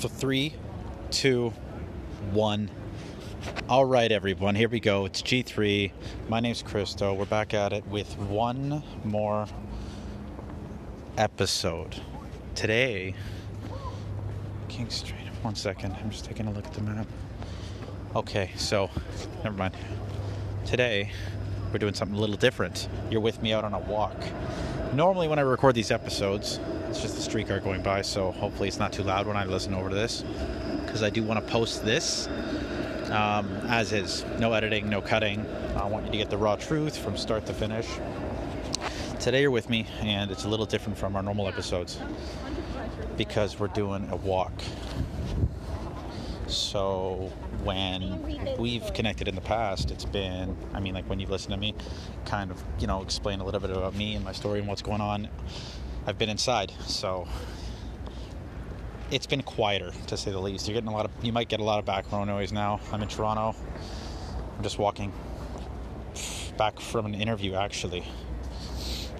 Th- three, two, one. All right, everyone, here we go. It's G3. My name's Christo. We're back at it with one more episode. Today, King Street. One second. I'm just taking a look at the map. Okay, so, never mind. Today, we're doing something a little different. You're with me out on a walk. Normally, when I record these episodes, it's just the streetcar going by, so hopefully it's not too loud when I listen over to this. Because I do want to post this um, as is. No editing, no cutting. I want you to get the raw truth from start to finish. Today, you're with me, and it's a little different from our normal episodes because we're doing a walk. So when we've connected in the past, it's been, I mean, like when you've listened to me kind of, you know, explain a little bit about me and my story and what's going on, I've been inside. So it's been quieter to say the least. You're getting a lot of, you might get a lot of background noise now. I'm in Toronto. I'm just walking back from an interview actually.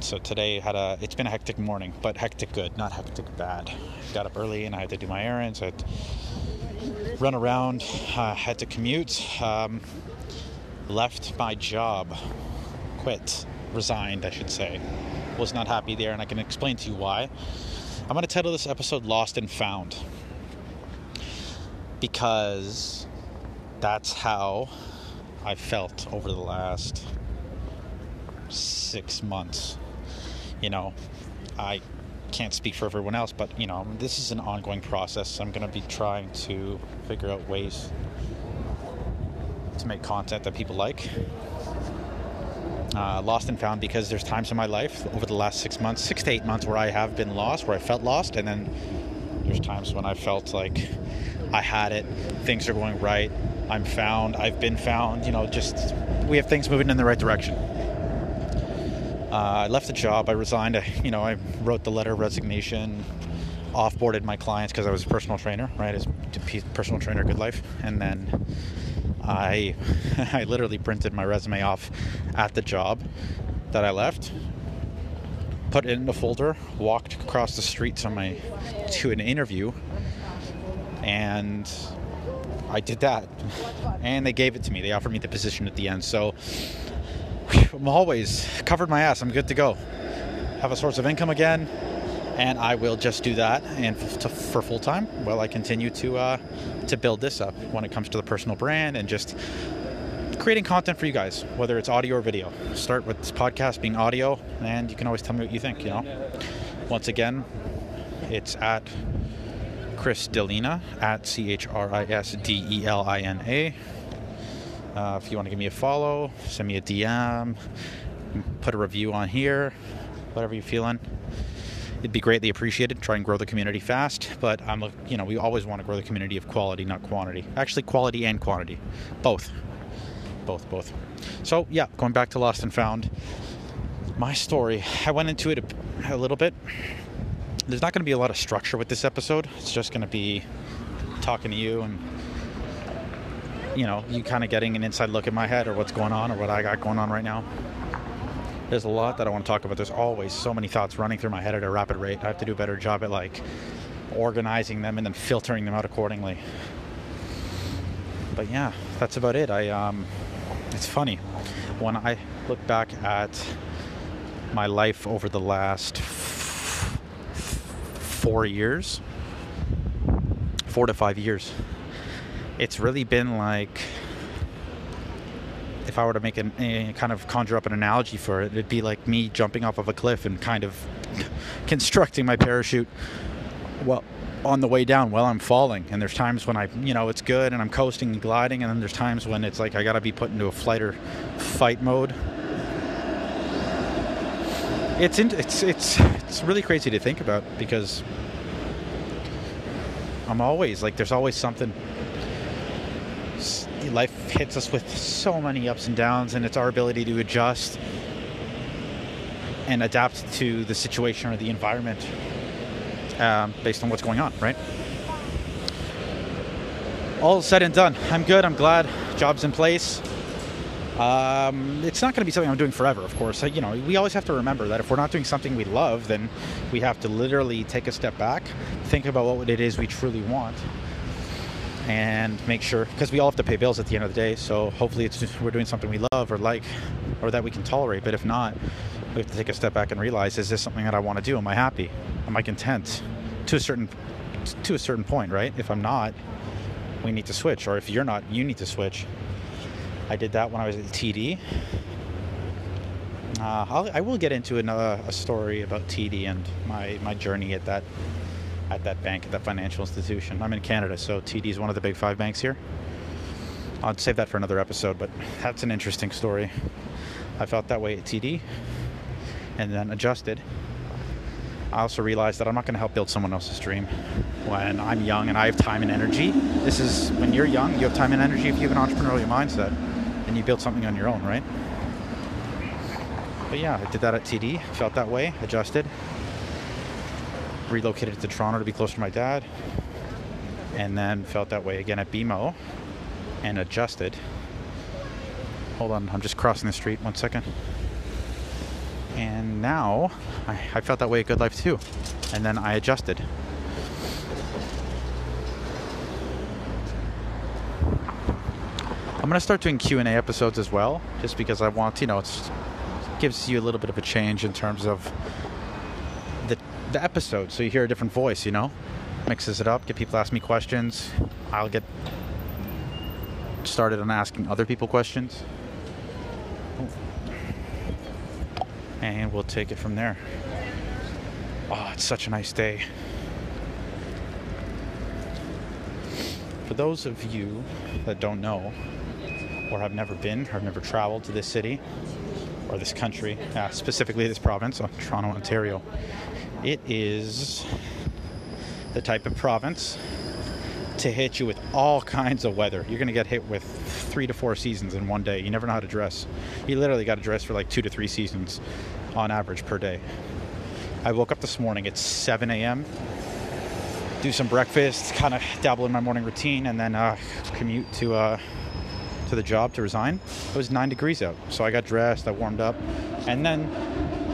So today had a, it's been a hectic morning, but hectic good, not hectic bad. Got up early and I had to do my errands. I had run around, uh, had to commute, um, left my job, quit, resigned, I should say. Was not happy there, and I can explain to you why. I'm going to title this episode Lost and Found because that's how I felt over the last six months. You know, I can't speak for everyone else, but you know, this is an ongoing process. I'm going to be trying to figure out ways to make content that people like. Uh, lost and found because there's times in my life over the last six months, six to eight months, where I have been lost, where I felt lost, and then there's times when I felt like I had it, things are going right, I'm found, I've been found. You know, just we have things moving in the right direction. Uh, I left the job. I resigned. I, you know, I wrote the letter of resignation, offboarded my clients because I was a personal trainer, right? As personal trainer, GoodLife, and then I, I literally printed my resume off at the job that I left, put it in a folder, walked across the street to my to an interview, and I did that, and they gave it to me. They offered me the position at the end. So I'm always covered my ass. I'm good to go. Have a source of income again, and I will just do that and f- to, for full time while I continue to uh, to build this up when it comes to the personal brand and just creating content for you guys, whether it's audio or video. Start with this podcast being audio, and you can always tell me what you think. You know, once again, it's at Chris Delina at C H R I S D E L I N A. Uh, if you want to give me a follow, send me a DM, put a review on here, whatever you're feeling. It'd be greatly appreciated. Try and grow the community fast, but I'm, you know, we always want to grow the community of quality, not quantity. Actually, quality and quantity, both, both, both. So yeah, going back to Lost and Found, my story. I went into it a, a little bit. There's not going to be a lot of structure with this episode. It's just going to be talking to you and you know, you kind of getting an inside look at my head or what's going on or what I got going on right now. There's a lot that I want to talk about. There's always so many thoughts running through my head at a rapid rate. I have to do a better job at like organizing them and then filtering them out accordingly. But yeah, that's about it. I um it's funny when I look back at my life over the last f- 4 years, 4 to 5 years it's really been like if I were to make an, a kind of conjure up an analogy for it, it'd be like me jumping off of a cliff and kind of constructing my parachute well on the way down while I'm falling. And there's times when I, you know, it's good and I'm coasting and gliding, and then there's times when it's like I got to be put into a flight or fight mode. It's in, it's it's it's really crazy to think about because I'm always like there's always something hits us with so many ups and downs, and it's our ability to adjust and adapt to the situation or the environment um, based on what's going on, right? All said and done, I'm good. I'm glad. Job's in place. Um, it's not going to be something I'm doing forever, of course. You know, we always have to remember that if we're not doing something we love, then we have to literally take a step back, think about what it is we truly want and make sure because we all have to pay bills at the end of the day so hopefully it's just, we're doing something we love or like or that we can tolerate but if not we have to take a step back and realize is this something that i want to do? Am i happy? Am i content? To a certain to a certain point right? If i'm not we need to switch or if you're not you need to switch. I did that when i was at TD uh, I will get into another, a story about TD and my, my journey at that at that bank, at that financial institution. I'm in Canada, so TD is one of the big five banks here. I'll save that for another episode, but that's an interesting story. I felt that way at TD and then adjusted. I also realized that I'm not going to help build someone else's dream when I'm young and I have time and energy. This is when you're young, you have time and energy if you have an entrepreneurial mindset and you build something on your own, right? But yeah, I did that at TD, felt that way, adjusted, relocated to Toronto to be closer to my dad, and then felt that way again at BMO and adjusted. Hold on, I'm just crossing the street. One second. And now I, I felt that way at GoodLife too. And then I adjusted. I'm gonna start doing Q and A episodes as well, just because I want, you know, it gives you a little bit of a change in terms of the episode so you hear a different voice, you know? Mixes it up, get people to ask me questions. I'll get started on asking other people questions. And we'll take it from there. Oh, it's such a nice day. For those of you that don't know, or have never been, or have never traveled to this city, or this country, uh, specifically this province, Toronto, Ontario, it is the type of province to hit you with all kinds of weather. You're going to get hit with three to four seasons in one day. You never know how to dress. You literally got to dress for like two to three seasons on average per day. I woke up this morning at 7 a.m., do some breakfast, kind of dabble in my morning routine, and then uh, commute to uh, to the job to resign. It was nine degrees out, so I got dressed, I warmed up, and then,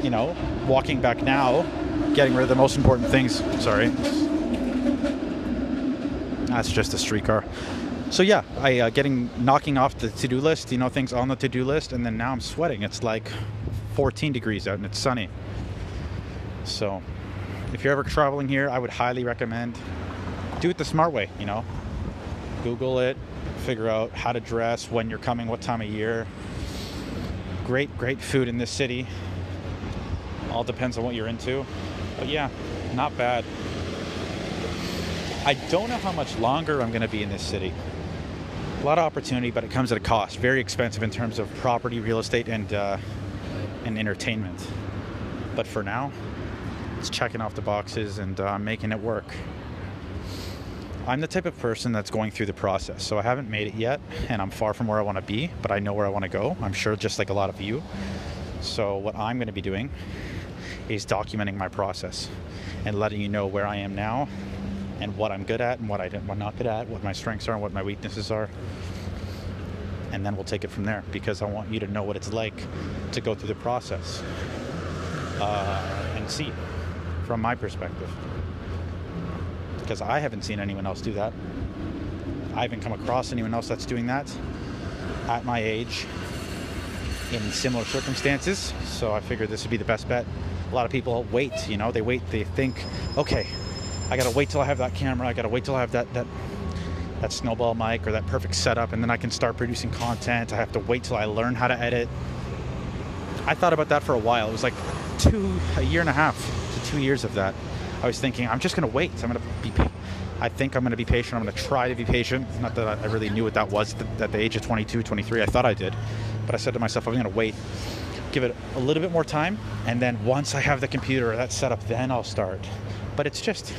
you know, walking back now, getting rid of the most important things. Sorry. That's just a streetcar. So yeah, I uh, getting knocking off the to-do list, you know, things on the to-do list, and then now I'm sweating. It's like 14 degrees out and it's sunny. So, if you're ever traveling here, I would highly recommend do it the smart way. You know, Google it, figure out how to dress, when you're coming, what time of year. Great, great food in this city. All depends on what you're into. But yeah, not bad. I don't know how much longer I'm going to be in this city. A lot of opportunity, but it comes at a cost. Very expensive in terms of property, real estate, and uh, and entertainment. But for now, it's checking off the boxes and uh, making it work. I'm the type of person that's going through the process. So I haven't made it yet, and I'm far from where I want to be, but I know where I want to go. I'm sure just like a lot of you. So what I'm going to be doing is documenting my process and letting you know where I am now and what I'm good at and what I'm not good at, what my strengths are and what my weaknesses are. And then we'll take it from there because I want you to know what it's like to go through the process uh, and see from my perspective. Because I haven't seen anyone else do that. I haven't come across anyone else that's doing that at my age in similar circumstances. So I figured this would be the best bet a lot of people wait, you know, they wait, they think, okay, I gotta wait till I have that camera, I gotta wait till I have that, that, that snowball mic or that perfect setup, and then I can start producing content. I have to wait till I learn how to edit. I thought about that for a while. It was like two, a year and a half to two years of that. I was thinking, I'm just gonna wait. I'm gonna be, I think I'm gonna be patient. I'm gonna try to be patient. Not that I really knew what that was at the age of 22, 23. I thought I did, but I said to myself, I'm gonna wait give it a little bit more time, and then once I have the computer that's set up, then I'll start. But it's just,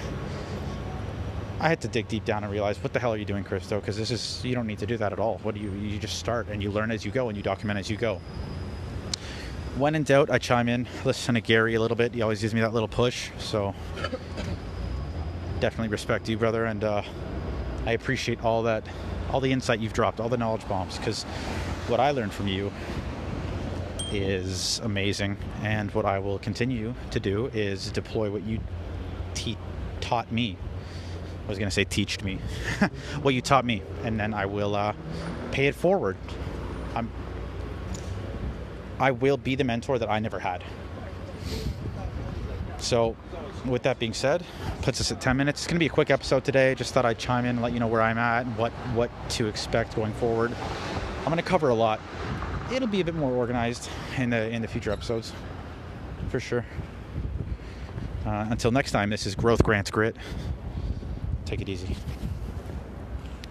I had to dig deep down and realize what the hell are you doing, Christo? Because this is you don't need to do that at all. What do you you just start and you learn as you go and you document as you go. When in doubt, I chime in, listen to Gary a little bit. He always gives me that little push. So definitely respect you, brother, and uh, I appreciate all that, all the insight you've dropped, all the knowledge bombs. Because what I learned from you is amazing. And what I will continue to do is deploy what you te- taught me. I was going to say teached me. what you taught me, and then I will uh, pay it forward. I'm, I will be the mentor that I never had. So, with that being said, puts us at 10 minutes. It's going to be a quick episode today. Just thought I'd chime in, and let you know where I'm at and what what to expect going forward. I'm going to cover a lot. It'll be a bit more organized in the in the future episodes, for sure. Uh, until next time, this is Growth Grants Grit. Take it easy.